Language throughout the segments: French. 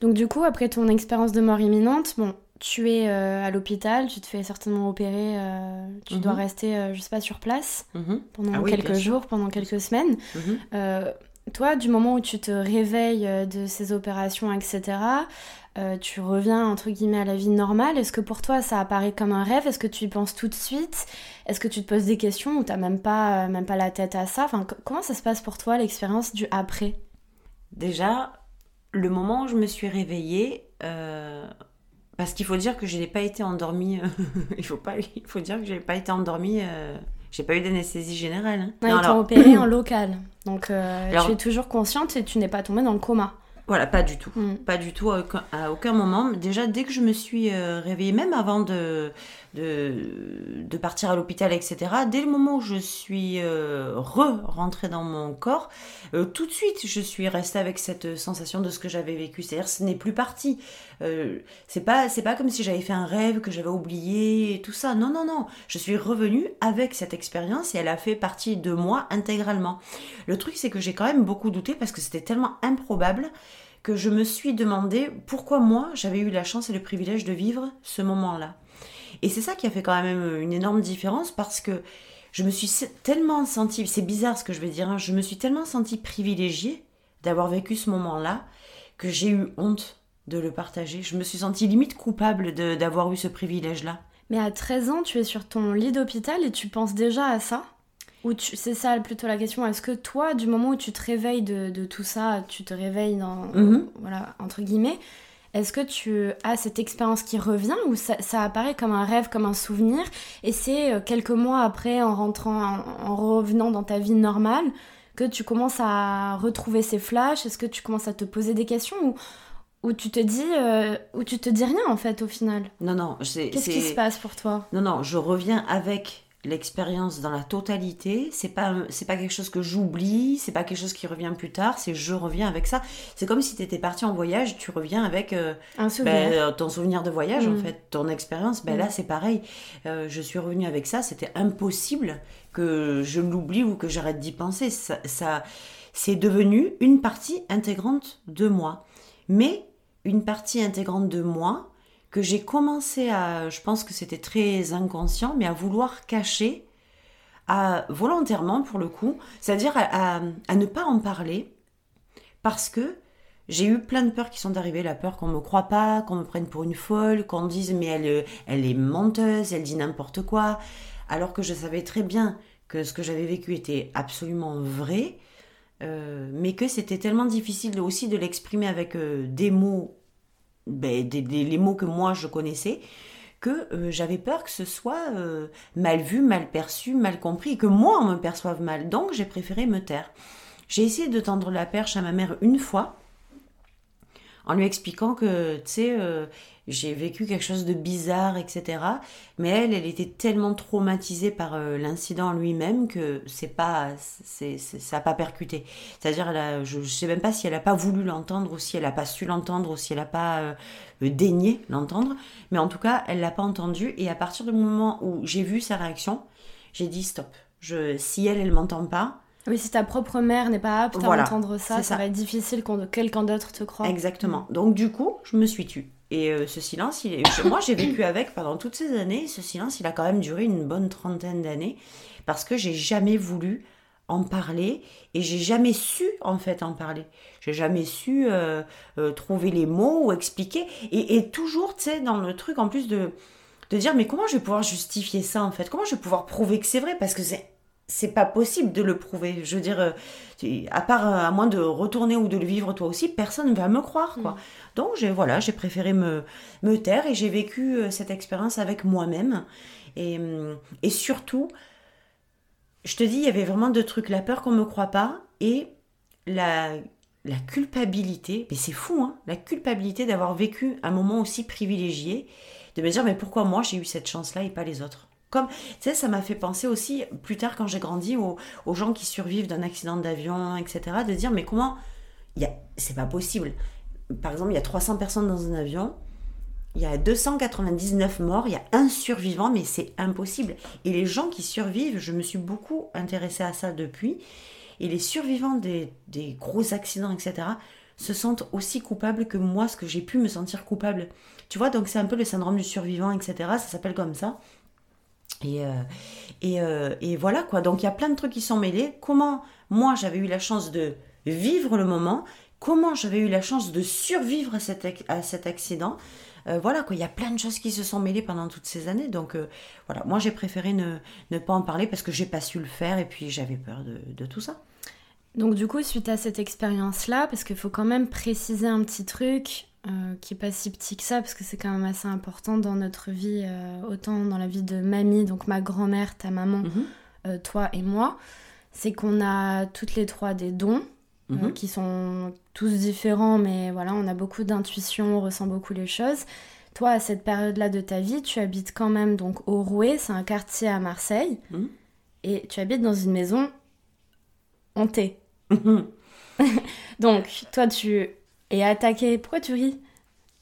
Donc du coup, après ton expérience de mort imminente, bon, tu es euh, à l'hôpital, tu te fais certainement opérer, euh, tu dois Mhm. rester, euh, je sais pas, sur place Mhm. pendant Ah oui, quelques sûr. jours, pendant quelques semaines. Mhm. Euh, toi, du moment où tu te réveilles de ces opérations, etc., tu reviens entre guillemets à la vie normale. Est-ce que pour toi ça apparaît comme un rêve? Est-ce que tu y penses tout de suite? Est-ce que tu te poses des questions ou t'as même pas, même pas la tête à ça? Enfin, co- Comment ça se passe pour toi l'expérience du après? Déjà, le moment où je me suis réveillée, euh, parce qu'il faut dire que je n'ai pas été endormie. euh, il, faut pas, il faut dire que je n'ai pas été endormie. euh, j'ai pas eu d'anesthésie générale. hein. Ouais, Non, alors, opéré en local, donc euh, Alors- tu es toujours consciente et tu n'es pas tombée dans le coma. Voilà, pas du tout. Mm. Pas du tout, à aucun, à aucun moment. Déjà, dès que je me suis réveillée, même avant de, de, partir à l'hôpital, etc., dès le moment où je suis euh, re-rentrée dans mon corps, euh, tout de suite, je suis restée avec cette sensation de ce que j'avais vécu. C'est-à-dire, ce n'est plus parti. Euh, c'est pas, c'est pas comme si j'avais fait un rêve que j'avais oublié et tout ça. Non, non, non. Je suis revenue avec cette expérience et elle a fait partie de moi intégralement. Le truc, c'est que j'ai quand même beaucoup douté parce que c'était tellement improbable que je me suis demandé pourquoi moi j'avais eu la chance et le privilège de vivre ce moment-là. Et c'est ça qui a fait quand même une énorme différence parce que je me suis tellement sentie, c'est bizarre ce que je vais dire, hein, je me suis tellement sentie privilégiée d'avoir vécu ce moment-là que j'ai eu honte de le partager. Je me suis sentie limite coupable de- d'avoir eu ce privilège-là. Mais à 13 ans, tu es sur ton lit d'hôpital et tu penses déjà à ça? Ou c'est ça plutôt la question Est-ce que toi, du moment où tu te réveilles de, de tout ça, tu te réveilles dans. Mhm. Voilà, entre guillemets, est-ce que tu as cette expérience qui revient ou ça, ça apparaît comme un rêve, comme un souvenir et c'est euh, quelques mois après, en rentrant, en, en revenant dans ta vie normale, que tu commences à retrouver ces flashs? Est-ce que tu commences à te poser des questions ou, ou tu te dis euh, ou tu te dis rien en fait au final? Non, non, c'est... Qu'est-ce qui se passe pour toi? Non, non, je reviens avec l'expérience dans la totalité. C'est pas, c'est pas quelque chose que j'oublie, c'est pas quelque chose qui revient plus tard, c'est je reviens avec ça. C'est comme si tu étais parti en voyage, tu reviens avec euh, Un souvenir. ben, euh, ton souvenir de voyage, en Mm. fait, ton expérience. Ben Mm. là, c'est pareil. Euh, je suis revenue avec ça, c'était impossible que je l'oublie ou que j'arrête d'y penser. Ça, ça, c'est devenu une partie intégrante de moi. Mais une partie intégrante de moi que j'ai commencé à, je pense que c'était très inconscient, mais à vouloir cacher, à volontairement pour le coup, c'est-à-dire à, ne pas en parler, parce que j'ai eu plein de peurs qui sont arrivées, la peur qu'on me croit pas, qu'on me prenne pour une folle, qu'on dise mais elle, elle est menteuse, elle dit n'importe quoi, alors que je savais très bien que ce que j'avais vécu était absolument vrai, euh, mais que c'était tellement difficile aussi de l'exprimer avec euh, des mots ben, des, les mots que moi je connaissais, que euh, j'avais peur que ce soit euh, mal vu, mal perçu, mal compris, que moi on me perçoive mal. Donc j'ai préféré me taire. J'ai essayé de tendre la perche à ma mère une fois, en lui expliquant que, tu sais, euh, j'ai vécu quelque chose de bizarre, etc. Mais elle, elle était tellement traumatisée par euh, l'incident lui-même que c'est pas, c'est, ça n'a pas percuté. C'est-à-dire, je ne sais même pas si elle n'a pas voulu l'entendre ou si elle n'a pas su l'entendre ou si elle n'a pas euh, daigné l'entendre. Mais en tout cas, elle l'a pas entendu. Et à partir du moment où j'ai vu sa réaction, j'ai dit stop. Si elle, elle m'entend pas, Oui, si ta propre mère n'est pas apte Voilà, à entendre ça, ça, ça. va être difficile qu'on quelqu'un d'autre te croie. Exactement. Donc du coup, je me suis tue. Et euh, ce silence, il est... moi j'ai vécu avec pendant toutes ces années. Ce silence, il a quand même duré une bonne trentaine d'années parce que j'ai jamais voulu en parler et j'ai jamais su en fait en parler. J'ai jamais su euh, euh, trouver les mots ou expliquer. Et, et toujours, tu sais, dans le truc en plus de de dire mais comment je vais pouvoir justifier ça en fait? Comment je vais pouvoir prouver que c'est vrai? Parce que c'est c'est pas possible de le prouver. Je veux dire, euh, à part euh, à moins de retourner ou de le vivre toi aussi, personne ne va me croire quoi. Donc j'ai voilà, j'ai préféré me me taire et j'ai vécu euh, cette expérience avec moi-même. Et hum, et surtout je te dis, il y avait vraiment deux trucs. La peur qu'on me croit pas et la la culpabilité, mais c'est fou, hein, la culpabilité d'avoir vécu un moment aussi privilégié, de me dire, mais pourquoi moi j'ai eu cette chance-là et pas les autres? Tu sais, ça m'a fait penser aussi, plus tard quand j'ai grandi, aux, gens qui survivent d'un accident d'avion, etc., de dire, mais comment, c'est pas possible. Par exemple, il y a 300 personnes dans un avion, il y a 299 morts, il y a un survivant, mais c'est impossible. Et les gens qui survivent, je me suis beaucoup intéressée à ça depuis, et les survivants des gros accidents, etc., se sentent aussi coupables que moi, ce que j'ai pu me sentir coupable. Tu vois, donc c'est un peu le syndrome du survivant, etc. Ça s'appelle comme ça. Et, euh, et, euh, et, voilà quoi. Donc il y a plein de trucs qui sont mêlés. Comment moi j'avais eu la chance de vivre le moment, comment j'avais eu la chance de survivre à cet, à cet accident? Euh, voilà quoi, il y a plein de choses qui se sont mêlées pendant toutes ces années. Donc voilà, moi j'ai préféré ne, pas en parler parce que j'ai pas su le faire et puis j'avais peur de tout ça. Donc du coup, suite à cette expérience-là, parce qu'il faut quand même préciser un petit truc, euh, qui est pas si petit que ça, parce que c'est quand même assez important dans notre vie, euh, autant dans la vie de mamie, donc ma grand-mère, ta maman, mhm. euh, toi et moi, c'est qu'on a toutes les trois des dons. Mhm. qui sont tous différents, mais voilà, on a beaucoup d'intuition, on ressent beaucoup les choses. Toi, à cette période-là de ta vie, tu habites quand même donc au Rouet, c'est un quartier à Marseille, mhm. et tu habites dans une maison hantée. donc, toi, tu et attaquer. Pourquoi tu ris?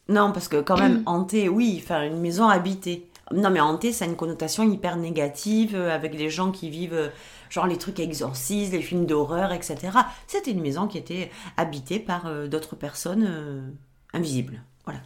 Non, parce que quand même, hanté, oui, enfin, une maison habitée. Non, mais hanté, ça a une connotation hyper négative, euh, avec des gens qui vivent, euh, genre les trucs exorcistes, les films d'horreur, etc. C'était une maison qui était habitée par euh, d'autres personnes invisibles. Voilà.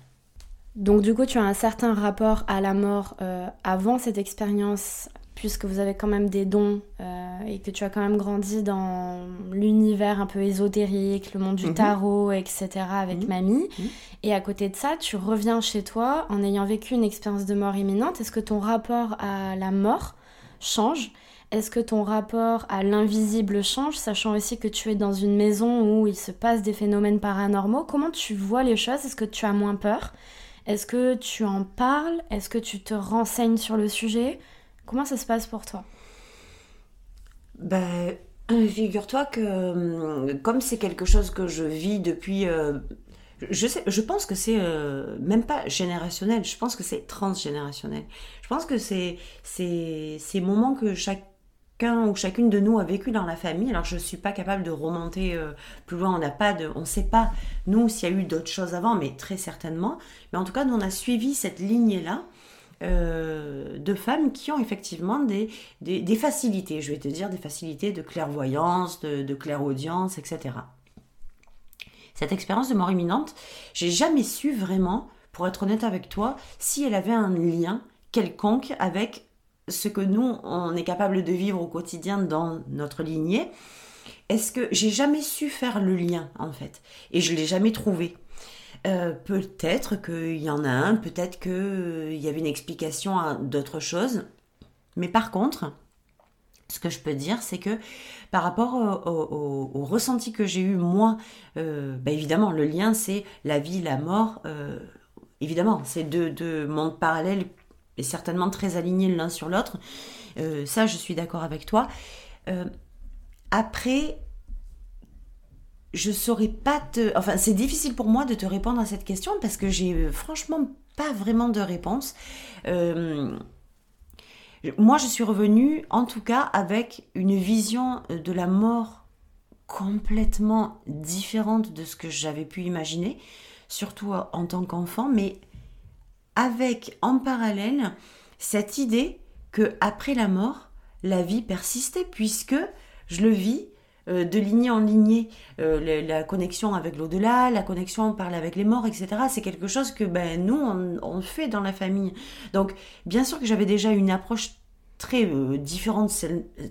Donc, du coup, tu as un certain rapport à la mort avant cette expérience puisque vous avez quand même des dons euh, et que tu as quand même grandi dans l'univers un peu ésotérique, le monde du mhm. tarot, etc. avec mhm. mamie. Mhm. Et à côté de ça, tu reviens chez toi en ayant vécu une expérience de mort imminente. Est-ce que ton rapport à la mort change? Est-ce que ton rapport à l'invisible change, sachant aussi que tu es dans une maison où il se passe des phénomènes paranormaux? Comment tu vois les choses? Est-ce que tu as moins peur? Est-ce que tu en parles? Est-ce que tu te renseignes sur le sujet? Comment ça se passe pour toi? Ben, figure-toi que euh, comme c'est quelque chose que je vis depuis... Euh, je, pense que c'est euh, même pas générationnel, je pense que c'est transgénérationnel. Je pense que c'est ces moments que chacun ou chacune de nous a vécu dans la famille. Alors je ne suis pas capable de remonter plus loin, on on sait pas nous s'il y a eu d'autres choses avant, mais très certainement. Mais en tout cas, nous on a suivi cette lignée là euh, de femmes qui ont effectivement des, des, facilités, je vais te dire des facilités de clairvoyance, de, de clairaudience, etc. Cette expérience de mort imminente, j'ai jamais su vraiment, pour être honnête avec toi, si elle avait un lien quelconque avec ce que nous, on est capable de vivre au quotidien dans notre lignée. Est-ce que j'ai jamais su faire le lien en fait? Et je l'ai jamais trouvé. Euh, peut-être qu'il y en a un, peut-être qu'il euh, y avait une explication à d'autres choses. Mais par contre, ce que je peux dire, c'est que par rapport au, ressenti que j'ai eu, moi, euh, bah, évidemment, le lien, c'est la vie, la mort. évidemment, c'est deux, mondes parallèles et certainement très alignés l'un sur l'autre. ça, je suis d'accord avec toi. après, je saurais pas te. Enfin, c'est difficile pour moi de te répondre à cette question parce que j'ai euh, franchement pas vraiment de réponse. Euh, moi, je suis revenue, en tout cas, avec une vision euh, de la mort complètement différente de ce que j'avais pu imaginer, surtout en tant qu'enfant, mais avec en parallèle cette idée que après la mort, la vie persistait, puisque je le vis euh, de lignée en lignée, euh, la, connexion avec l'au-delà, la connexion par avec les morts, etc. C'est quelque chose que ben, nous, on, fait dans la famille. Donc, bien sûr que j'avais déjà une approche très euh, différente,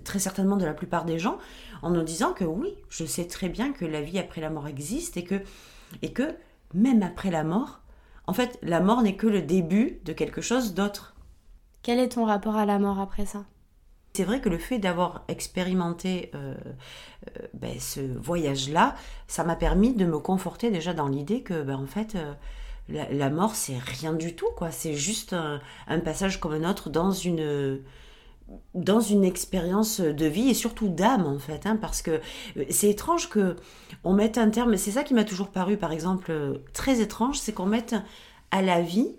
très certainement de la plupart des gens, en nous disant que oui, je sais très bien que la vie après la mort existe et que, et que même après la mort, en fait, la mort n'est que le début de quelque chose d'autre. Quel est ton rapport à la mort après ça? C'est vrai que le fait d'avoir expérimenté euh, euh, ben, ce voyage-là, ça m'a permis de me conforter déjà dans l'idée que, ben, en fait, euh, la, mort, c'est rien du tout, quoi. C'est juste un, passage comme un autre dans une dans expérience de vie et surtout d'âme en fait hein, parce que c'est étrange que on mette un terme c'est ça qui m'a toujours paru par exemple très étrange c'est qu'on mette à la vie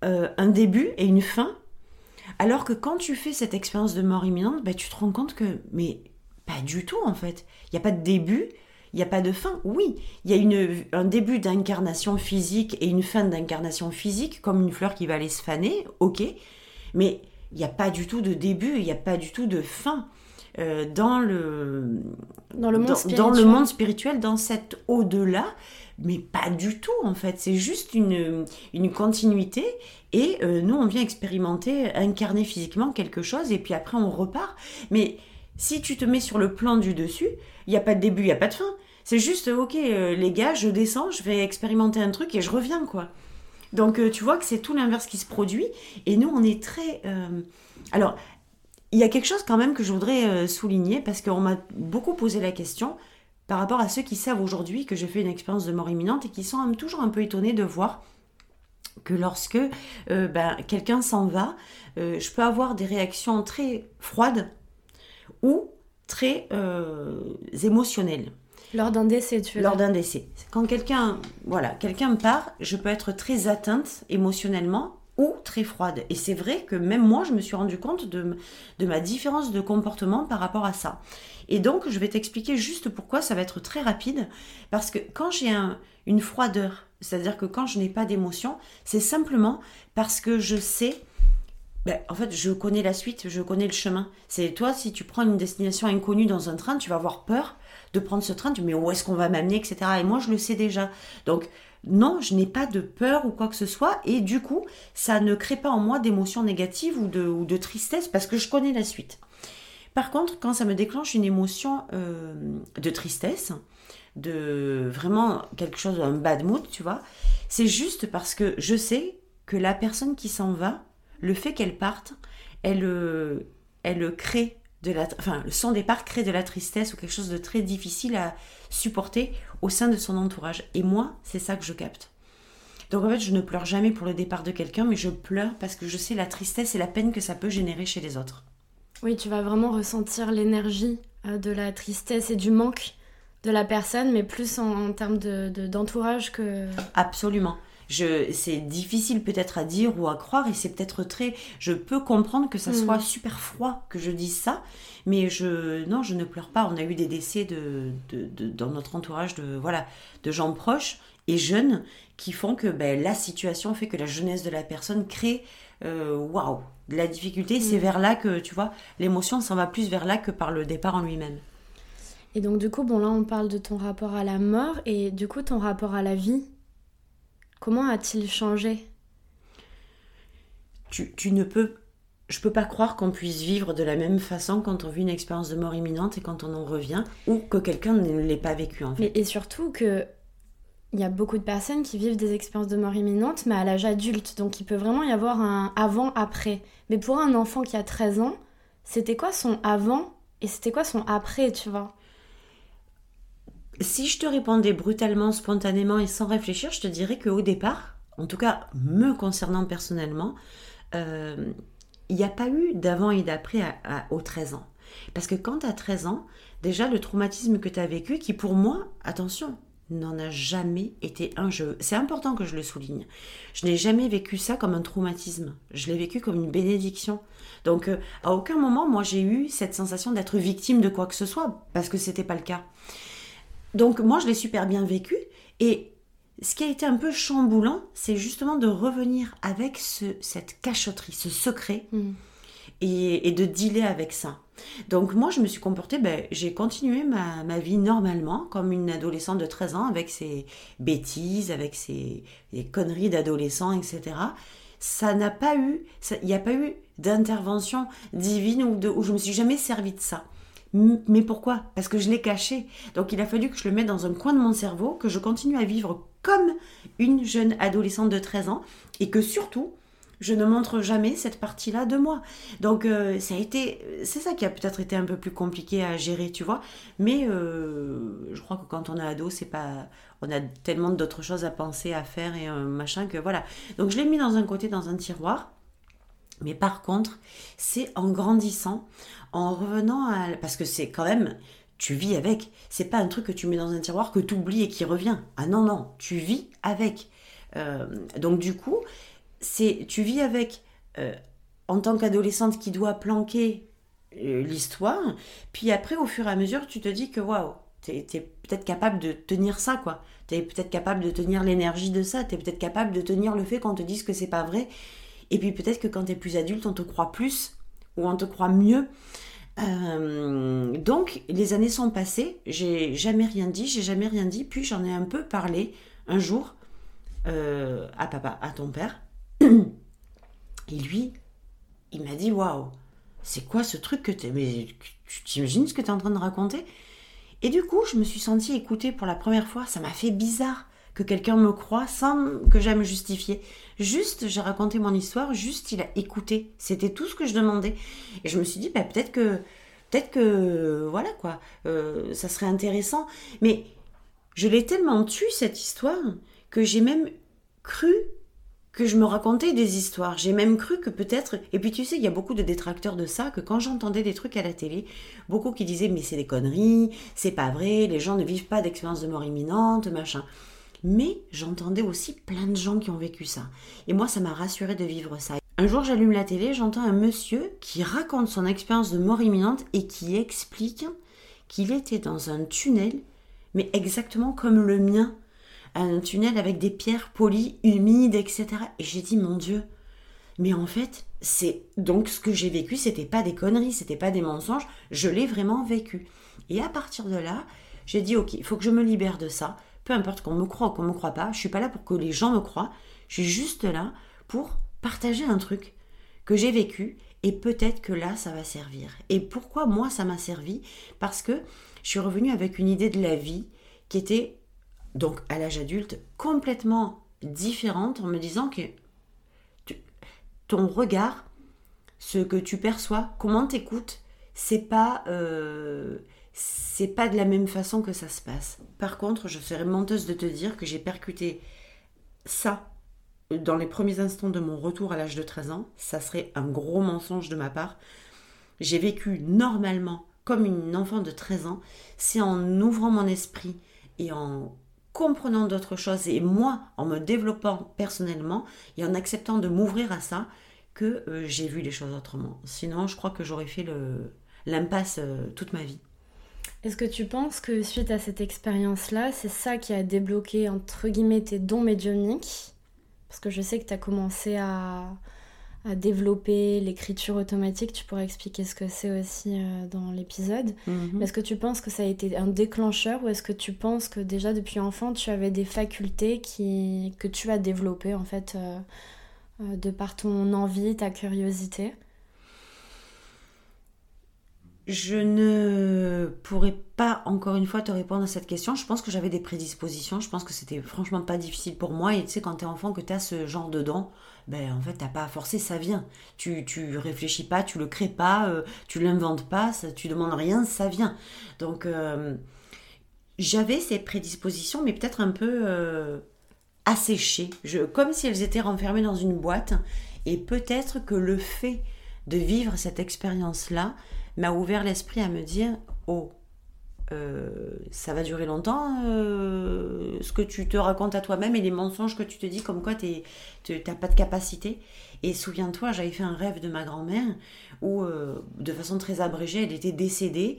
un début et une fin alors que quand tu fais cette expérience de mort imminente, bah, tu te rends compte que, mais pas du tout en fait. Il n'y a pas de début, il n'y a pas de fin. Oui, il y a une, un début d'incarnation physique et une fin d'incarnation physique, comme une fleur qui va aller se faner, ok, mais il n'y a pas du tout de début, il n'y a pas du tout de fin. Euh, dans le dans le monde dans, spirituel. dans le monde spirituel, dans cet au-delà, mais pas du tout en fait. C'est juste une, une continuité et euh, nous on vient expérimenter, incarner physiquement quelque chose et puis après on repart. Mais si tu te mets sur le plan du dessus, il n'y a pas de début, il n'y a pas de fin. C'est juste, ok, euh, les gars, je descends, je vais expérimenter un truc et je reviens, quoi. Donc, tu vois que c'est tout l'inverse qui se produit. Et nous, on est très. euh, Alors, il y a quelque chose quand même que je voudrais euh, souligner parce qu'on m'a beaucoup posé la question par rapport à ceux qui savent aujourd'hui que j'ai fait une expérience de mort imminente et qui sont toujours un peu étonnés de voir que lorsque euh, ben, quelqu'un s'en va, euh, je peux avoir des réactions très froides ou très euh, émotionnelles Lors d'un décès, tu veux lors d'un décès. Quand quelqu'un voilà, quelqu'un part, je peux être très atteinte émotionnellement ou très froide. Et c'est vrai que même moi, je me suis rendu compte de, ma différence de comportement par rapport à ça. Et donc, je vais t'expliquer juste pourquoi ça va être très rapide. Parce que quand j'ai un- une froideur, c'est-à-dire que quand je n'ai pas d'émotion, c'est simplement parce que je sais ben, en fait, je connais la suite, je connais le chemin. C'est toi, si tu prends une destination inconnue dans un train, tu vas avoir peur de prendre ce train, tu mais où est-ce qu'on va m'amener, etc. Et moi, je le sais déjà. Donc, non, je n'ai pas de peur ou quoi que ce soit, et du coup, ça ne crée pas en moi d'émotions négatives ou de, tristesse parce que je connais la suite. Par contre, quand ça me déclenche une émotion euh, de tristesse, de vraiment quelque chose, un bad mood, tu vois, c'est juste parce que je sais que la personne qui s'en va, le fait qu'elle parte, elle, euh, elle crée de la, enfin, son départ crée de la tristesse ou quelque chose de très difficile à supporter au sein de son entourage. Et moi, c'est ça que je capte. Donc en fait, je ne pleure jamais pour le départ de quelqu'un, mais je pleure parce que je sais la tristesse et la peine que ça peut générer chez les autres. Oui, tu vas vraiment ressentir l'énergie euh, de la tristesse et du manque de la personne, mais plus en, en termes de- de- d'entourage que... Absolument. C'est difficile peut-être à dire ou à croire et c'est peut-être très. Je peux comprendre que ça Mm. soit super froid que je dise ça, mais je non, je ne pleure pas. On a eu des décès de, de- de- dans notre entourage de voilà de gens proches et jeunes qui font que ben, la situation fait que la jeunesse de la personne crée euh, waouh de la difficulté. C'est Mm. vers là que tu vois l'émotion s'en va plus vers là que par le départ en lui-même. Et donc du coup, bon là on parle de ton rapport à la mort et du coup ton rapport à la vie. Comment a-t-il changé? Tu, tu ne peux. Je peux pas croire qu'on puisse vivre de la même façon quand on vit une expérience de mort imminente et quand on en revient, ou que quelqu'un ne l'ait pas vécu en fait. Mais, et surtout que il y a beaucoup de personnes qui vivent des expériences de mort imminente, mais à l'âge adulte. Donc il peut vraiment y avoir un avant-après. Mais pour un enfant qui a 13 ans, c'était quoi son avant et c'était quoi son après, tu vois? Si je te répondais brutalement, spontanément et sans réfléchir, je te dirais qu'au départ, en tout cas me concernant personnellement, euh, il n'y a pas eu d'avant et d'après à- aux 13 ans. Parce que quand tu as 13 ans, déjà le traumatisme que tu as vécu, qui pour moi, attention, n'en a jamais été un jeu. C'est important que je le souligne. Je n'ai jamais vécu ça comme un traumatisme. Je l'ai vécu comme une bénédiction. Donc, euh, à aucun moment, moi, j'ai eu cette sensation d'être victime de quoi que ce soit, parce que c'était pas le cas. Donc, moi, je l'ai super bien vécu. Et ce qui a été un peu chamboulant, c'est justement de revenir avec ce, cette cachotterie, ce secret, Mm. et, et de dealer avec ça. Donc moi, je me suis comportée, ben, j'ai continué ma, ma vie normalement, comme une adolescente de 13 ans, avec ses bêtises, avec ses les conneries d'adolescent, etc. Ça n'a pas eu, il n'y a pas eu d'intervention divine ou de, où je me suis jamais servi de ça. Mais pourquoi? Parce que je l'ai caché. Donc il a fallu que je le mette dans un coin de mon cerveau, que je continue à vivre comme une jeune adolescente de 13 ans, et que surtout, je ne montre jamais cette partie-là de moi. Donc euh, ça a été, c'est ça qui a peut-être été un peu plus compliqué à gérer, tu vois. Mais euh, je crois que quand on est ado, c'est pas, on a tellement d'autres choses à penser, à faire et euh, machin que voilà. Donc je l'ai mis dans un côté, dans un tiroir. Mais par contre, c'est en grandissant, en revenant à, parce que c'est quand même, tu vis avec. C'est pas un truc que tu mets dans un tiroir que tu oublies et qui revient. Ah non non, tu vis avec. Euh, donc du coup, c'est tu vis avec euh, en tant qu'adolescente qui doit planquer euh, l'histoire, puis après au fur et à mesure tu te dis que waouh, t'es es, peut-être capable de tenir ça quoi, t'es peut-être capable de tenir l'énergie de ça, t'es peut-être capable de tenir le fait qu'on te dise que c'est pas vrai, et puis peut-être que quand t'es plus adulte on te croit plus ou on te croit mieux. Euh, donc, les années sont passées, j'ai jamais rien dit, j'ai jamais rien dit, puis j'en ai un peu parlé un jour euh, à papa, à ton père. Et lui, il m'a dit Waouh, c'est quoi ce truc que tu Mais tu t'imagines ce que tu es en train de raconter? Et du coup, je me suis sentie écoutée pour la première fois. Ça m'a fait bizarre que quelqu'un me croie sans que j'aille me justifier. Juste, j'ai raconté mon histoire, juste il a écouté. C'était tout ce que je demandais. Et je me suis dit, bah, peut-être que, peut-être que, voilà quoi, euh, ça serait intéressant. Mais je l'ai tellement tue cette histoire que j'ai même cru que je me racontais des histoires. J'ai même cru que peut-être... Et puis tu sais, il y a beaucoup de détracteurs de ça, que quand j'entendais des trucs à la télé, beaucoup qui disaient mais c'est des conneries, c'est pas vrai, les gens ne vivent pas d'expérience de mort imminente, machin. Mais j'entendais aussi plein de gens qui ont vécu ça. Et moi, ça m'a rassuré de vivre ça. Un jour, j'allume la télé, j'entends un monsieur qui raconte son expérience de mort imminente et qui explique qu'il était dans un tunnel, mais exactement comme le mien un tunnel avec des pierres polies, humides, etc. Et j'ai dit, mon Dieu, mais en fait, c'est donc ce que j'ai vécu, c'était pas des conneries, c'était pas des mensonges, je l'ai vraiment vécu. Et à partir de là, j'ai dit, ok, il faut que je me libère de ça, peu importe qu'on me croit ou qu'on me croit pas, je suis pas là pour que les gens me croient, je suis juste là pour partager un truc que j'ai vécu et peut-être que là ça va servir. Et pourquoi moi ça m'a servi? Parce que je suis revenue avec une idée de la vie qui était donc à l'âge adulte, complètement différente en me disant que ton regard, ce que tu perçois, comment t'écoutes, c'est pas euh, c'est pas de la même façon que ça se passe. Par contre, je serais menteuse de te dire que j'ai percuté ça dans les premiers instants de mon retour à l'âge de 13 ans. Ça serait un gros mensonge de ma part. J'ai vécu normalement comme une enfant de 13 ans. C'est en ouvrant mon esprit et en comprenant d'autres choses et moi en me développant personnellement et en acceptant de m'ouvrir à ça que euh, j'ai vu les choses autrement. Sinon, je crois que j'aurais fait l'impasse euh, toute ma vie. Est-ce que tu penses que suite à cette expérience-là, c'est ça qui a débloqué entre guillemets tes dons médiumniques? Parce que je sais que tu as commencé à, à développer l'écriture automatique. Tu pourrais expliquer ce que c'est aussi euh, dans l'épisode. Mhm. Est-ce que tu penses que ça a été un déclencheur ou est-ce que tu penses que déjà depuis enfant tu avais des facultés qui, que tu as développées en fait euh, euh, de par ton envie, ta curiosité? Je ne pourrais pas encore une fois te répondre à cette question. Je pense que j'avais des prédispositions. Je pense que c'était franchement pas difficile pour moi. Et tu sais, quand t'es enfant, que t'as ce genre de dents, ben en fait, t'as pas à forcer, ça vient. Tu, tu réfléchis pas, tu le crées pas, euh, tu l'inventes pas, ça, tu demandes rien, ça vient. Donc, euh, j'avais ces prédispositions, mais peut-être un peu euh, asséchées. Comme si elles étaient renfermées dans une boîte. Et peut-être que le fait de vivre cette expérience-là, m'a ouvert l'esprit à me dire oh euh, ça va durer longtemps euh, ce que tu te racontes à toi-même et les mensonges que tu te dis comme quoi tu n'as pas de capacité. Et souviens-toi, j'avais fait un rêve de ma grand-mère où, euh, de façon très abrégée, elle était décédée.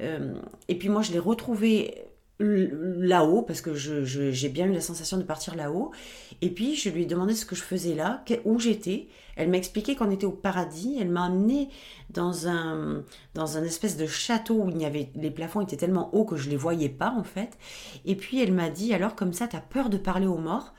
et puis moi, je l'ai retrouvée là-haut, parce que j'ai bien eu la sensation de partir là-haut. Et puis, je lui ai demandé ce que je faisais là, où j'étais. Elle m'a expliqué qu'on était au paradis. Elle m'a amené dans un, dans un espèce de château où il y avait, les plafonds étaient tellement hauts que je les voyais pas, en fait. Et puis, elle m'a dit, alors, comme ça, tu as peur de parler aux morts?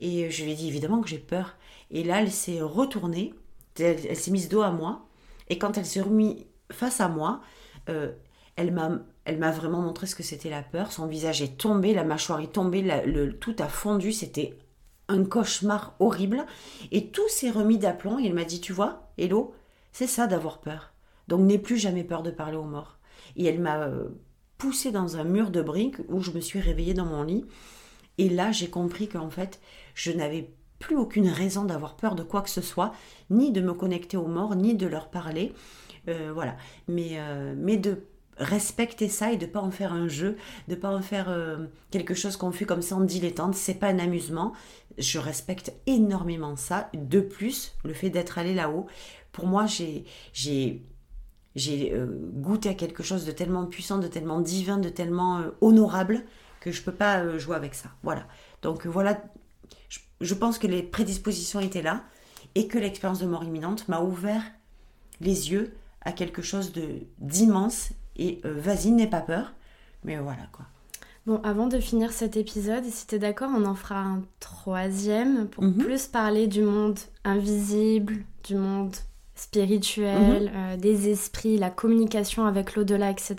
Et je lui ai dit, évidemment que j'ai peur. Et là, elle s'est retournée. Elle, s'est mise dos à moi. Et quand elle s'est remise face à moi, euh, elle m'a elle m'a vraiment montré ce que c'était la peur. Son visage est tombé, la mâchoire est tombée, le, tout a fondu. C'était un cauchemar horrible. Et tout s'est remis d'aplomb. Et elle m'a dit Tu vois, Hello, c'est ça d'avoir peur. Donc n'aie plus jamais peur de parler aux morts. Et elle m'a euh, poussé dans un mur de briques où je me suis réveillée dans mon lit. Et là, j'ai compris qu'en fait, je n'avais plus aucune raison d'avoir peur de quoi que ce soit, ni de me connecter aux morts, ni de leur parler. Euh, voilà. Mais, euh, mais de respecter ça et de pas en faire un jeu, de pas en faire euh, quelque chose qu'on fait comme ça en dilettante. C'est pas un amusement. Je respecte énormément ça. De plus, le fait d'être allé là-haut, pour moi, j'ai euh, goûté à quelque chose de tellement puissant, de tellement divin, de tellement euh, honorable que je peux pas jouer avec ça. Voilà. Donc voilà, je, je pense que les prédispositions étaient là et que l'expérience de mort imminente m'a ouvert les yeux à quelque chose de d'immense et euh, vas-y, n'aie pas peur. Mais voilà quoi. Bon, avant de finir cet épisode, si tu es d'accord, on en fera un troisième pour Mhm. plus parler du monde invisible, du monde spirituel, Mhm. euh, des esprits, la communication avec l'au-delà, etc.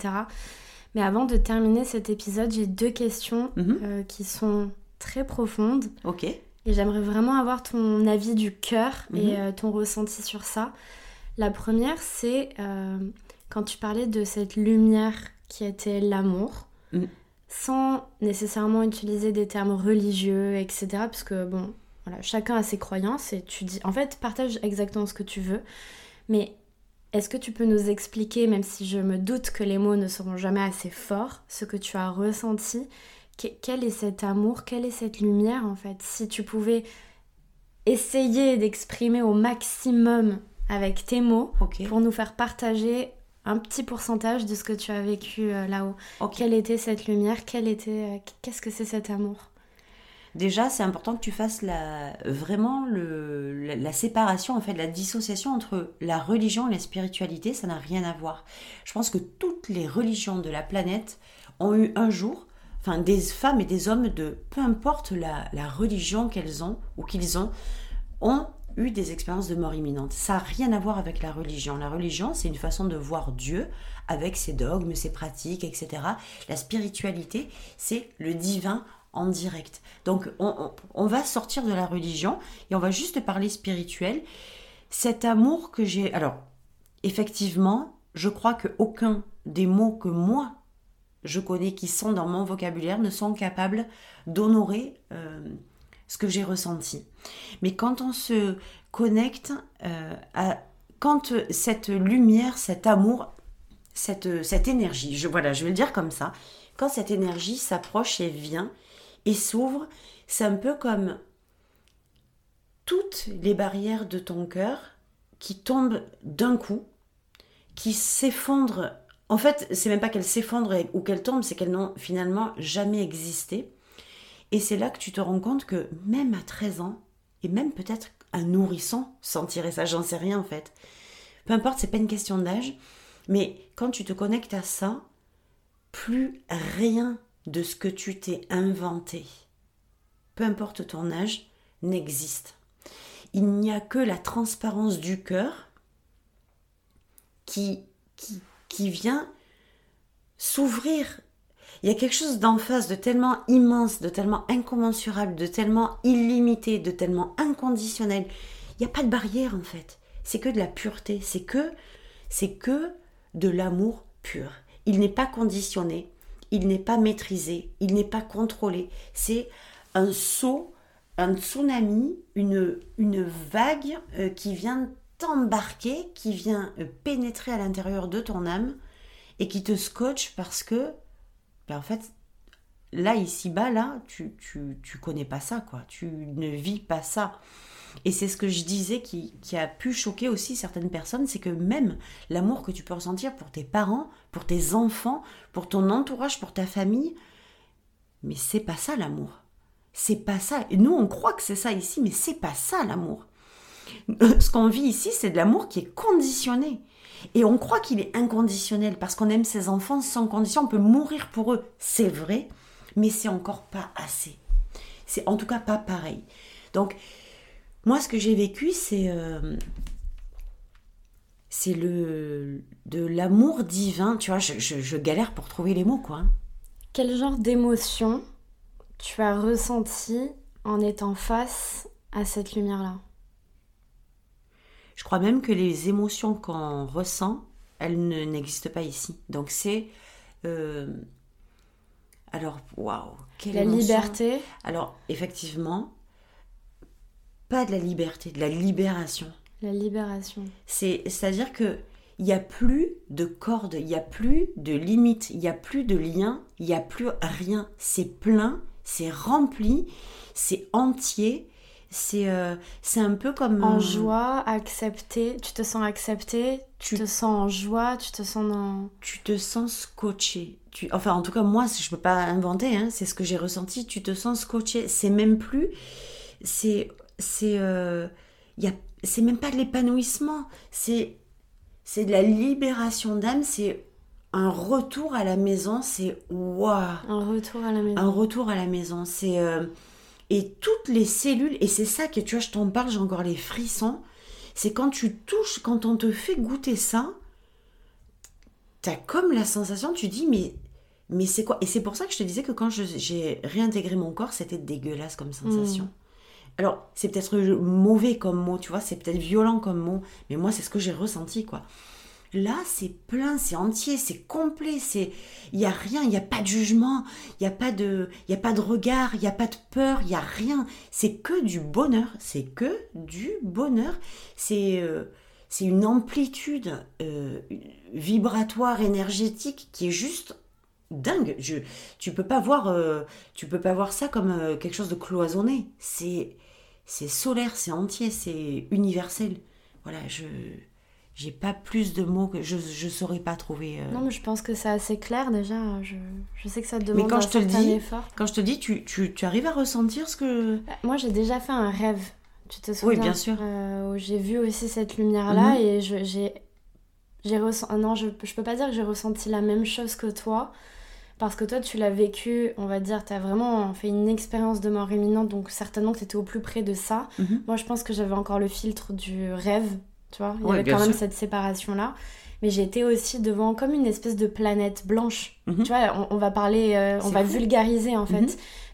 Mais avant de terminer cet épisode, j'ai deux questions Mhm. euh, qui sont très profondes Ok. et j'aimerais vraiment avoir ton avis du cœur et euh, ton ressenti sur ça. La première, c'est quand tu parlais de cette lumière qui était l'amour, Mhm. sans nécessairement utiliser des termes religieux, etc. Parce que bon, voilà, chacun a ses croyances et tu dis, en fait, partage exactement ce que tu veux. Mais est-ce que tu peux nous expliquer, même si je me doute que les mots ne seront jamais assez forts, ce que tu as ressenti Que- Quel est cet amour Quelle est cette lumière en fait? Si tu pouvais essayer d'exprimer au maximum avec tes mots pour nous faire partager un petit pourcentage de ce que tu as vécu euh, là-haut. Quelle était cette lumière? Quelle était euh, Qu'est-ce que c'est cet amour? Déjà, c'est important que tu fasses la, vraiment le, la, la séparation, en fait, la dissociation entre la religion et la spiritualité. Ça n'a rien à voir. Je pense que toutes les religions de la planète ont eu un jour, enfin, des femmes et des hommes de peu importe la, la religion qu'elles ont ou qu'ils ont, ont eu des expériences de mort imminente. Ça n'a rien à voir avec la religion. La religion, c'est une façon de voir Dieu avec ses dogmes, ses pratiques, etc. La spiritualité, c'est le divin en direct. Donc on, va sortir de la religion et on va juste parler spirituel. Cet amour que j'ai... Alors, effectivement, je crois que aucun des mots que moi, je connais qui sont dans mon vocabulaire ne sont capables d'honorer euh, ce que j'ai ressenti. Mais quand on se connecte euh, à... Quand cette lumière, cet amour, cette, cette énergie, je, voilà, je vais le dire comme ça, quand cette énergie s'approche et vient et s'ouvre, c'est un peu comme toutes les barrières de ton cœur qui tombent d'un coup, qui s'effondrent. En fait, c'est même pas qu'elles s'effondrent ou qu'elles tombent, c'est qu'elles n'ont finalement jamais existé. Et c'est là que tu te rends compte que même à 13 ans, et même peut-être un nourrisson sentirait ça, j'en sais rien en fait. Peu importe, c'est pas une question d'âge, mais quand tu te connectes à ça, plus rien de ce que tu t'es inventé, peu importe ton âge, n'existe. Il n'y a que la transparence du cœur qui, qui, qui vient s'ouvrir. Il y a quelque chose d'en face de tellement immense, de tellement incommensurable, de tellement illimité, de tellement inconditionnel. Il n'y a pas de barrière en fait. C'est que de la pureté. C'est que, c'est que de l'amour pur. Il n'est pas conditionné, il n'est pas maîtrisé, il n'est pas contrôlé. C'est un saut, un tsunami, une, une vague euh, qui vient t'embarquer, qui vient euh, pénétrer à l'intérieur de ton âme et qui te scotche parce que, en fait, là, ici-bas, là, tu, tu, tu connais pas ça, quoi. Tu ne vis pas ça. Et c'est ce que je disais qui, qui a pu choquer aussi certaines personnes, c'est que même l'amour que tu peux ressentir pour tes parents, pour tes enfants, pour ton entourage, pour ta famille, mais c'est pas ça l'amour. C'est pas ça. Et nous, on croit que c'est ça ici, mais c'est pas ça l'amour. Ce qu'on vit ici, c'est de l'amour qui est conditionné. Et on croit qu'il est inconditionnel parce qu'on aime ses enfants sans condition. On peut mourir pour eux, c'est vrai, mais c'est encore pas assez. C'est en tout cas pas pareil. Donc, moi, ce que j'ai vécu, c'est euh, c'est le de l'amour divin. Tu vois, je, je- je galère pour trouver les mots, quoi. hein. Quel genre d'émotion tu as ressenti en étant face à cette lumière-là? Je crois même que les émotions qu'on ressent, elles ne- n'existent pas ici. Donc c'est euh, alors waouh, quelle La émotion. liberté Alors effectivement, pas de la liberté, de la libération. La libération. C'est c'est-à-dire que il n'y a plus de cordes, il n'y a plus de limites, il n'y a plus de liens, il n'y a plus rien. C'est plein, c'est rempli, c'est entier, c'est euh, c'est un peu comme En joie, accepté, tu te sens accepté, tu Tu- te sens en joie, tu te sens dans... tu te sens scotché. Tu, enfin, en tout cas, moi, je peux pas inventer, hein, c'est ce que j'ai ressenti. Tu te sens scotché. C'est même plus. C'est. C'est. euh, y a, c'est même pas de l'épanouissement. C'est. c'est de la libération d'âme, c'est un retour à la maison, c'est waouh Un retour à la maison. Un retour à la maison, c'est euh, et toutes les cellules et c'est ça que tu vois, je t'en parle, j'ai encore les frissons. C'est quand tu touches, quand on te fait goûter ça, t'as comme la sensation, tu dis mais mais c'est quoi? Et c'est pour ça que je te disais que quand j'ai réintégré mon corps, c'était dégueulasse comme sensation. Hmm. Alors, c'est peut-être mauvais comme mot, tu vois, c'est peut-être violent comme mot, mais moi, c'est ce que j'ai ressenti, quoi. Là, c'est plein, c'est entier, c'est complet, c'est il y a rien, il n'y a pas de jugement, il n'y a pas de il y a pas de regard, il n'y a pas de peur, il y a rien, c'est que du bonheur, c'est que du bonheur, c'est euh, c'est une amplitude euh, vibratoire énergétique qui est juste dingue. Je, tu peux pas voir, euh, tu peux pas voir ça comme quelque chose de cloisonné. C'est, c'est solaire, c'est entier, c'est universel. Voilà, je, j'ai pas plus de mots que je je saurais pas trouver. Euh. Non, mais je pense que c'est assez clair déjà. Je, je sais que ça demande mais quand un je te certain dis, effort. Quand je te dis, tu, tu, tu, arrives à ressentir ce que. Bah, moi, j'ai déjà fait un rêve. Tu te souviens? Oui, bien sûr. Euh, où j'ai vu aussi cette lumière-là Mhm. et je- j'ai. J'ai ressenti. Non, je, je peux pas dire que j'ai ressenti la même chose que toi. Parce que toi, tu l'as vécu, on va dire, tu as vraiment fait une expérience de mort imminente, donc certainement que tu étais au plus près de ça. Mhm. Moi, je pense que j'avais encore le filtre du rêve, tu vois. Il y Ouais, avait quand même cette séparation-là. Mais j'étais aussi devant comme une espèce de planète blanche. Mhm. Tu vois, on, on va parler, euh, on va vulgariser en fait. Mhm.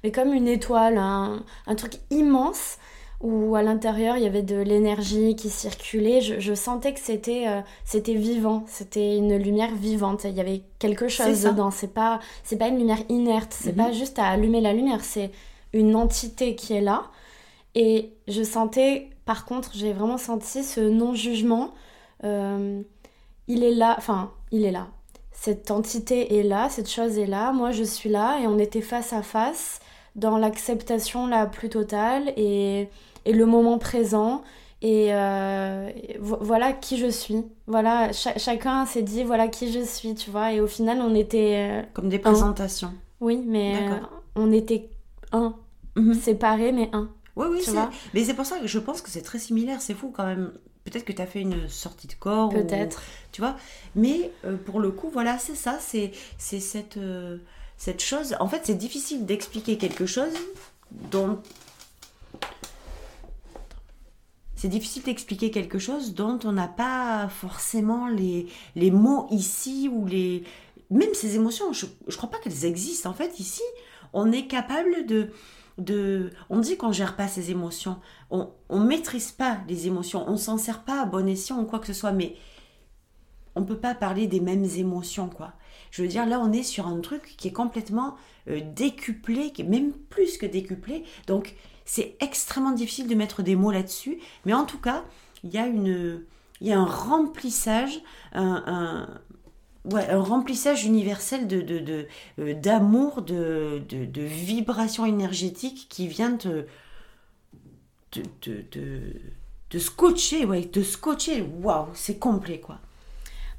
Mais comme une étoile, un, un truc immense où à l'intérieur il y avait de l'énergie qui circulait. Je, je sentais que c'était euh, c'était vivant, c'était une lumière vivante. Il y avait quelque chose dedans. C'est pas c'est pas une lumière inerte. C'est Mhm. pas juste à allumer la lumière. C'est une entité qui est là. Et je sentais, par contre, j'ai vraiment senti ce non-jugement. Euh, il est là, enfin, il est là. Cette entité est là, cette chose est là, moi je suis là, et on était face à face dans l'acceptation la plus totale et, et le moment présent. Et, euh, et vo- voilà qui je suis. Voilà, cha- chacun s'est dit voilà qui je suis, tu vois. Et au final, on était. euh, Comme des présentations. oui, mais on était un. Mhm. Séparés, mais un. Oui, oui, Tu c'est- vois mais c'est pour ça que je pense que c'est très similaire. C'est fou quand même. Peut-être que tu as fait une sortie de corps. ou- Peut-être. Tu vois Mais euh, pour le coup, voilà, c'est ça. C'est c'est cette, euh, cette chose. En fait, c'est difficile d'expliquer quelque chose dont. C'est difficile d'expliquer quelque chose dont on n'a pas forcément les, les mots ici ou les. Même ces émotions, je ne crois pas qu'elles existent. En fait, ici, on est capable de. On dit qu'on gère pas ses émotions. On ne maîtrise pas les émotions. On s'en sert pas à bon escient ou quoi que ce soit. Mais on peut pas parler des mêmes émotions, quoi. Je veux dire, là, on est sur un truc qui est complètement euh, décuplé, qui est même plus que décuplé. Donc, c'est extrêmement difficile de mettre des mots là-dessus. Mais en tout cas, il y a il y a un remplissage, un, un- ouais, un remplissage universel de, euh, d'amour, de, de, de vibration énergétique qui vient te, te, te, te- te scotcher, ouais, te scotcher. Waouh, c'est complet, quoi.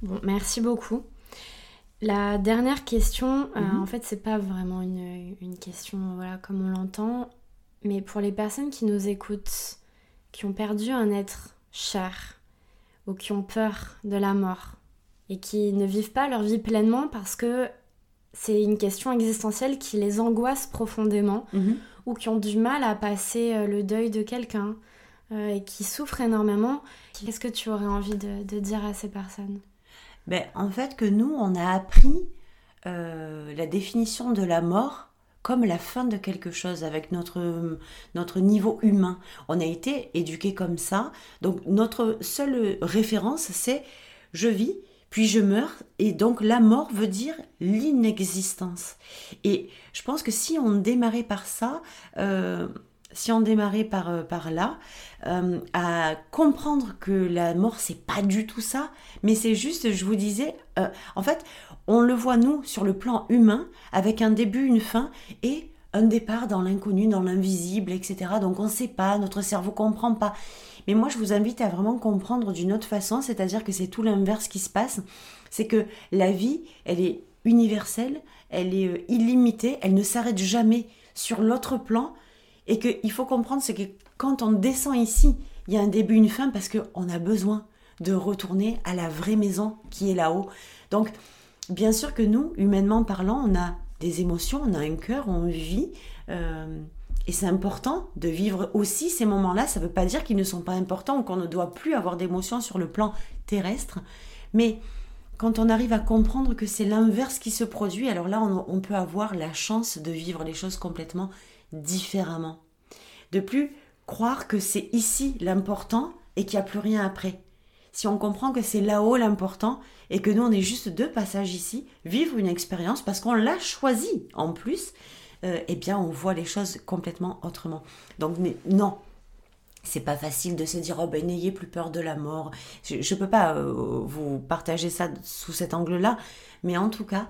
Bon, merci beaucoup. La dernière question, euh, Mhm. en fait, c'est pas vraiment une, une question voilà, comme on l'entend, mais pour les personnes qui nous écoutent, qui ont perdu un être cher ou qui ont peur de la mort et qui ne vivent pas leur vie pleinement parce que c'est une question existentielle qui les angoisse profondément ou qui ont du mal à passer euh, le deuil de quelqu'un euh, et qui souffrent énormément, qu'est-ce que tu aurais envie de, de dire à ces personnes? Ben, en fait, que nous, on a appris euh, la définition de la mort comme la fin de quelque chose avec notre, notre niveau humain. On a été éduqués comme ça. Donc, notre seule référence, c'est je vis, puis je meurs. Et donc, la mort veut dire l'inexistence. Et je pense que si on démarrait par ça, euh, si on démarrait par, euh, là, euh, à comprendre que la mort, c'est pas du tout ça, mais c'est juste, je vous disais, en fait, on le voit nous sur le plan humain, avec un début, une fin, et un départ dans l'inconnu, dans l'invisible, etc. Donc on ne sait pas, notre cerveau comprend pas. Mais moi, je vous invite à vraiment comprendre d'une autre façon, c'est-à-dire que c'est tout l'inverse qui se passe. C'est que la vie, elle est universelle, elle est euh, illimitée, elle ne s'arrête jamais sur l'autre plan. Et qu'il faut comprendre, c'est que quand on descend ici, il y a un début, une fin, parce qu'on a besoin de retourner à la vraie maison qui est là-haut. Donc, bien sûr que nous, humainement parlant, on a des émotions, on a un cœur, on vit. Euh, et c'est important de vivre aussi ces moments-là. Ça ne veut pas dire qu'ils ne sont pas importants ou qu'on ne doit plus avoir d'émotions sur le plan terrestre. Mais quand on arrive à comprendre que c'est l'inverse qui se produit, alors là, on, peut avoir la chance de vivre les choses complètement différemment. De plus, croire que c'est ici l'important et qu'il n'y a plus rien après. Si on comprend que c'est là-haut l'important et que nous, on est juste deux passages ici, vivre une expérience parce qu'on l'a choisi en plus, euh, eh bien, on voit les choses complètement autrement. Donc, non, c'est pas facile de se dire oh ben n'ayez plus peur de la mort. Je, ne peux pas euh, vous partager ça sous cet angle-là, mais en tout cas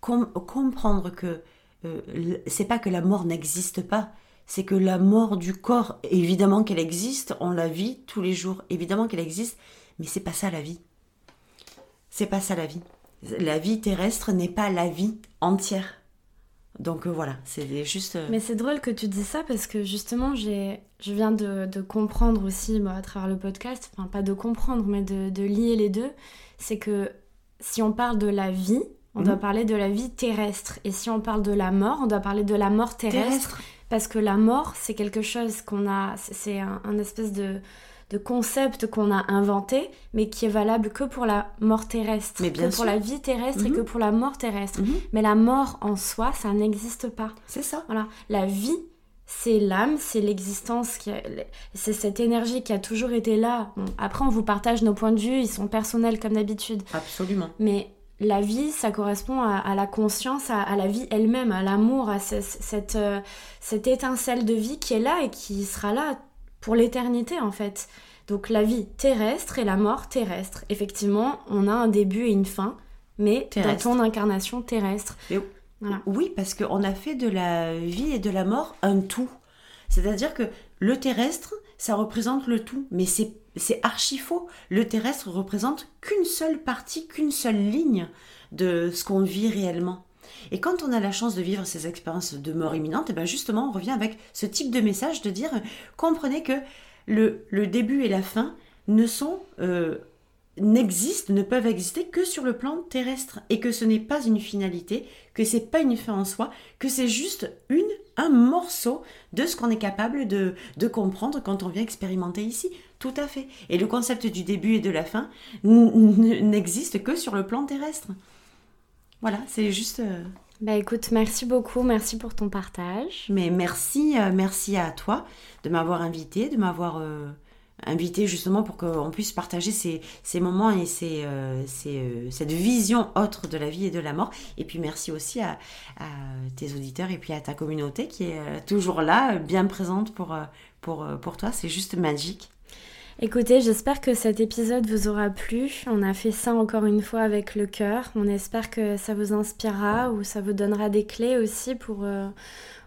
comprendre que euh, c'est pas que la mort n'existe pas, c'est que la mort du corps, évidemment qu'elle existe, on la vit tous les jours, évidemment qu'elle existe, mais c'est pas ça la vie. C'est pas ça la vie. La vie terrestre n'est pas la vie entière. Donc euh, voilà, c'est juste. Euh, Mais c'est drôle que tu dis ça parce que justement, j'ai, je viens de, comprendre aussi à travers le podcast, enfin pas de comprendre, mais de, lier les deux. C'est que si on parle de la vie, on doit mhm. parler de la vie terrestre. Et si on parle de la mort, on doit parler de la mort terrestre. Parce que la mort, c'est quelque chose qu'on a. C'est un espèce de de concepts qu'on a inventés, mais qui est valable que pour la mort terrestre, mais bien que pour la vie terrestre et que mhm. pour la mort terrestre. Mhm. Mais la mort en soi, ça n'existe pas. C'est ça. Voilà. La vie, c'est l'âme, c'est l'existence, c'est cette énergie qui a toujours été là. après, on vous partage nos points de vue, ils sont personnels comme d'habitude. Absolument. Mais la vie, ça correspond à, la conscience, à, la vie elle-même, à l'amour, à cette, euh, cette étincelle de vie qui est là et qui sera là pour l'éternité en fait. Donc la vie terrestre et la mort terrestre. Effectivement, on a un début et une fin, mais terrestre. dans ton incarnation terrestre. Oui, parce qu'on a fait de la vie et de la mort un tout. C'est-à-dire que le terrestre, ça représente le tout, mais c'est archi faux. Le terrestre représente qu'une seule partie, qu'une seule ligne de ce qu'on vit réellement. Et quand on a la chance de vivre ces expériences de mort imminente, et eh ben justement, on revient avec ce type de message de dire comprenez que le, le début et la fin ne sont euh, n'existent, ne peuvent exister que sur le plan terrestre et que ce n'est pas une finalité, que c'est pas une fin en soi, que c'est juste une un morceau de ce qu'on est capable de, de, comprendre quand on vient expérimenter ici. Tout à fait. Et le concept du début et de la fin n'existe que sur le plan terrestre. Voilà, c'est juste. Euh, bah écoute, merci beaucoup, merci pour ton partage. Mais merci, euh, merci à toi de m'avoir invité, de m'avoir euh, invité justement pour qu'on puisse partager ces, ces moments et ces, cette vision autre de la vie et de la mort. Et puis merci aussi à, à tes auditeurs et puis à ta communauté qui est toujours là, bien présente pour, pour, pour toi. C'est juste magique. Écoutez, j'espère que cet épisode vous aura plu. On a fait ça encore une fois avec le cœur. On espère que ça vous inspirera ou ça vous donnera des clés aussi pour euh,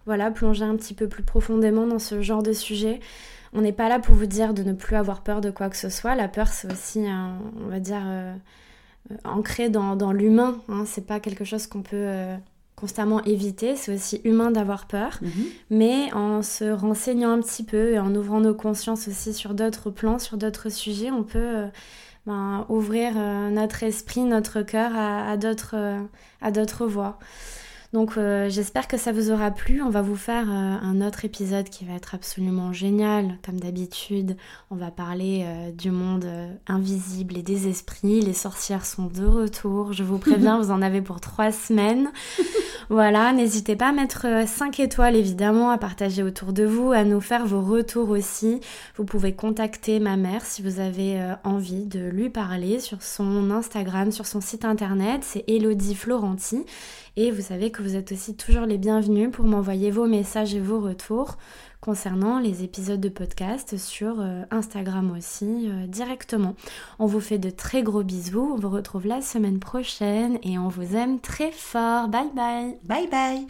voilà, plonger un petit peu plus profondément dans ce genre de sujet. On n'est pas là pour vous dire de ne plus avoir peur de quoi que ce soit. La peur, c'est aussi, on va dire, euh, euh, ancré dans, l'humain. Hein. C'est pas quelque chose qu'on peut constamment éviter. C'est aussi humain d'avoir peur, mhm. mais en se renseignant un petit peu et en ouvrant nos consciences aussi sur d'autres plans, sur d'autres sujets, on peut euh, ben, ouvrir euh, notre esprit, notre cœur à, à d'autres euh, voies. Donc euh, j'espère que ça vous aura plu. On va vous faire euh, un autre épisode qui va être absolument génial. Comme d'habitude, on va parler euh, du monde invisible et des esprits. Les sorcières sont de retour. Je vous préviens, vous en avez pour trois semaines. voilà, n'hésitez pas à mettre 5 étoiles évidemment, à partager autour de vous, à nous faire vos retours aussi. Vous pouvez contacter ma mère si vous avez envie de lui parler sur son Instagram, sur son site internet. C'est Elodie Florenti. Et vous savez que vous êtes aussi toujours les bienvenus pour m'envoyer vos messages et vos retours concernant les épisodes de podcast sur euh, Instagram aussi euh, directement. On vous fait de très gros bisous, on vous retrouve la semaine prochaine et on vous aime très fort. Bye bye. Bye bye.